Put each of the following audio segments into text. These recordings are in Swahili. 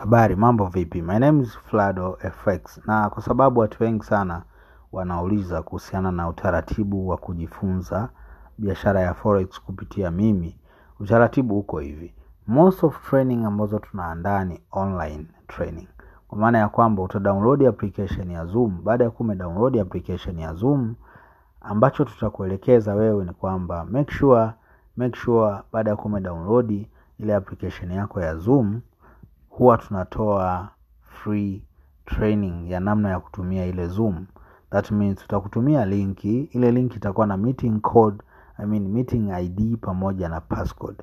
Habari, mambo vipi? My name is Flado FX na kwa sababu watu wengi sana wanauliza kuhusiana na utaratibu wa kujifunza biashara ya forex kupitia mimi. Utaratibu uko hivi. Most of training ambazo tunaandaa ni online training. Kwa maana ya kwamba utadownload application ya Zoom. Baada ya kuwa umedownload application ya Zoom, ambacho tutakuelekeza wewe ni kwamba make sure, make sure baada ya kuwa umedownload ile application yako ya Zoom huwa tunatoa free training ya namna ya kutumia ile Zoom. That means tutakutumia linki, ile linki itakuwa na meeting code, I mean meeting ID pamoja na passcode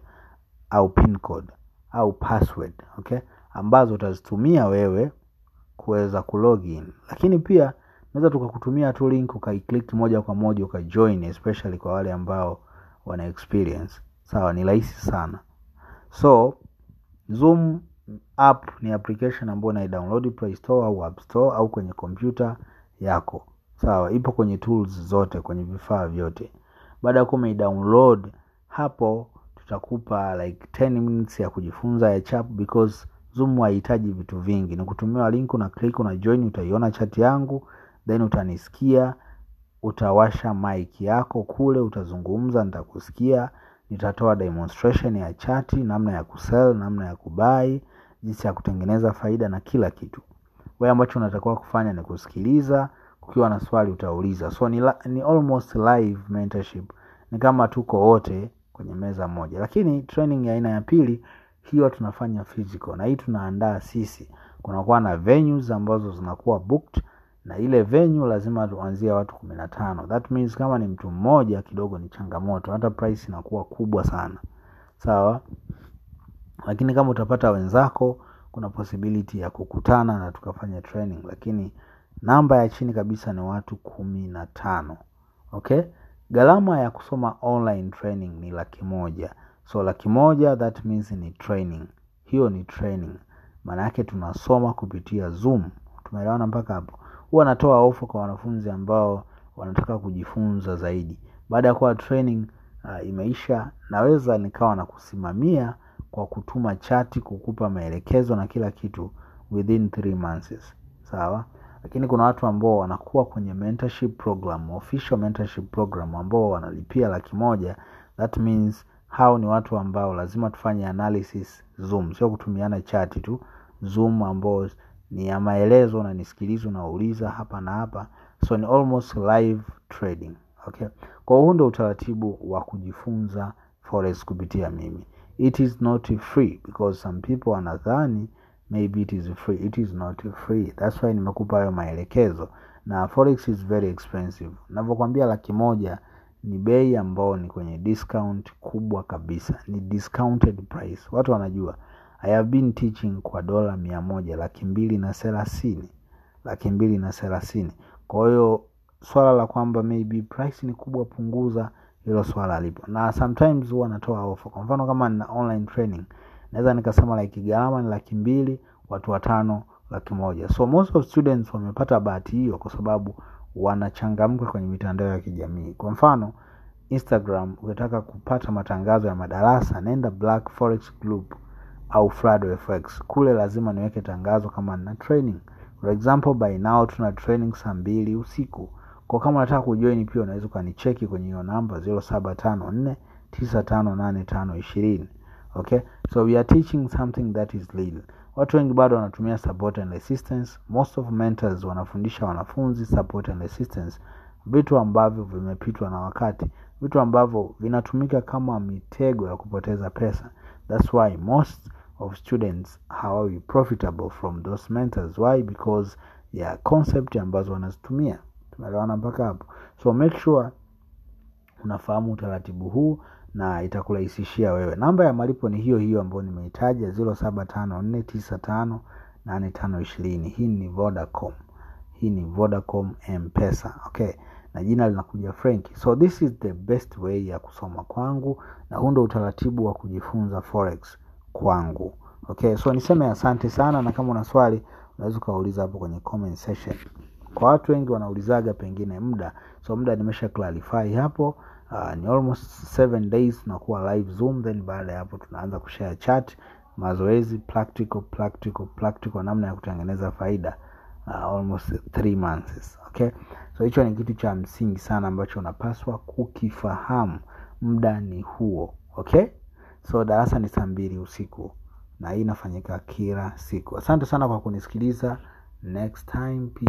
au pin code au password, okay? Ambazo utazitumia wewe kuweza kulogin. Lakini pia naweza tukakutumia tu link ukaiklik moja kwa moja ukajoin, especially kwa wale ambao wana experience. Sawa, ni rahisi sana. So Zoom app ni application ambayo unai download Play Store au App Store au kwenye kompyuta yako. Sawa, ipo kwenye tools zote, kwenye vifaa vyote. Baada ya kuwa umeidownload hapo, tutakupa like 10 minutes ya kujifunza ya chap because Zoom haihitaji vitu vingi. Ni kutumia link, una click, una join, utaiona chat yangu, then utanisikia, utawasha mic yako kule, utazungumza, nitakusikia, nitatoa demonstration ya chati, namna ya kusell, namna ya kubai, jinsi ya kutengeneza faida na kila kitu. Wewe ambacho unatakiwa kufanya ni kusikiliza, ukiwa na swali utauliza. So ni, ni almost live mentorship. Ni kama tuko wote kwenye meza moja. Lakini training ya aina ya pili hiyo tunafanya physical na hii tunaandaa sisi. Kunakuwa na venues ambazo zinakuwa booked na ile venue lazima tuanzie watu kumi na tano. That means kama ni mtu mmoja kidogo ni changamoto. Hata price inakuwa kubwa sana. Sawa? Lakini kama utapata wenzako kuna posibiliti ya kukutana na tukafanya training. Lakini namba ya chini kabisa ni watu kumi na tano. Okay? Gharama ya kusoma online training ni laki moja. So laki moja that means ni training. Hiyo ni training. Maana yake tunasoma kupitia Zoom. Tumeelewana mpaka hapo. Huwa natoa ofa kwa wanafunzi ambao wanataka kujifunza zaidi. Baada ya kuwa training uh, imeisha, naweza nikawa na kusimamia kwa kutuma chati, kukupa maelekezo na kila kitu within three months. Sawa? Lakini kuna watu ambao wanakuwa kwenye mentorship program, official mentorship program ambao wanalipia laki moja. That means hao ni watu ambao lazima tufanye analysis Zoom, sio kutumiana chati tu. Zoom ambao ni ya maelezo na nisikilize, unauliza hapa na hapa, so ni almost live trading. Okay, kwa huu ndo utaratibu wa kujifunza forex kupitia mimi. It is not free because some people wanadhani maybe it is free. It is not free. That's why nimekupa hayo maelekezo, na forex is very expensive. Navyokwambia laki moja ni bei ambao ni kwenye discount kubwa kabisa, ni discounted price. Watu wanajua I have been teaching kwa dola mia moja laki mbili na thelathini laki mbili na thelathini Kwa hiyo swala la kwamba maybe price ni kubwa, punguza, hilo swala lipo, na sometimes huwa natoa ofa Kwa mfano kama nina online training naweza nikasema like gharama ni laki mbili, watu watano laki moja. So most of students wamepata bahati hiyo kwa sababu wanachangamka kwenye mitandao ya kijamii. Kwa mfano Instagram, ukitaka kupata matangazo ya madarasa nenda Black Forex Group au FX. Kule lazima niweke tangazo kama nina training. For example, by now tuna training saa mbili usiku. Kwa kama unataka kujoin pia unaweza ukanicheki kwenye hiyo namba 0754 958520. Okay? So we are teaching something that is real. Watu wengi bado wanatumia support and resistance. Most of mentors wanafundisha wanafunzi support and resistance, vitu ambavyo vimepitwa na wakati, vitu ambavyo vinatumika kama mitego ya kupoteza pesa. That's why most of students hawawi profitable from those mentors. Why? Because ya concept ambazo wanazitumia. Tumeelewana mpaka hapo? So make sure unafahamu utaratibu huu na itakurahisishia wewe. Namba ya malipo ni hiyo hiyo ambayo nimeitaja 0754958520. Hii ni Vodacom. Hii ni Vodacom M-Pesa. Okay. Na jina linakuja Frank. So this is the best way ya kusoma kwangu na huu ndo utaratibu wa kujifunza forex kwangu. Okay, so niseme asante sana na kama una swali unaweza ukauliza hapo kwenye comment section. Kwa watu wengi wanaulizaga pengine muda. So muda nimesha clarify hapo. Uh, ni almost 7 days nakuwa live Zoom, then baada ya hapo tunaanza kushare chat mazoezi practical practical practical namna ya kutengeneza faida uh, almost three months okay so hicho ni kitu cha msingi sana ambacho unapaswa kukifahamu muda ni huo okay so darasa ni saa mbili usiku na hii inafanyika kila siku asante sana kwa kunisikiliza next time.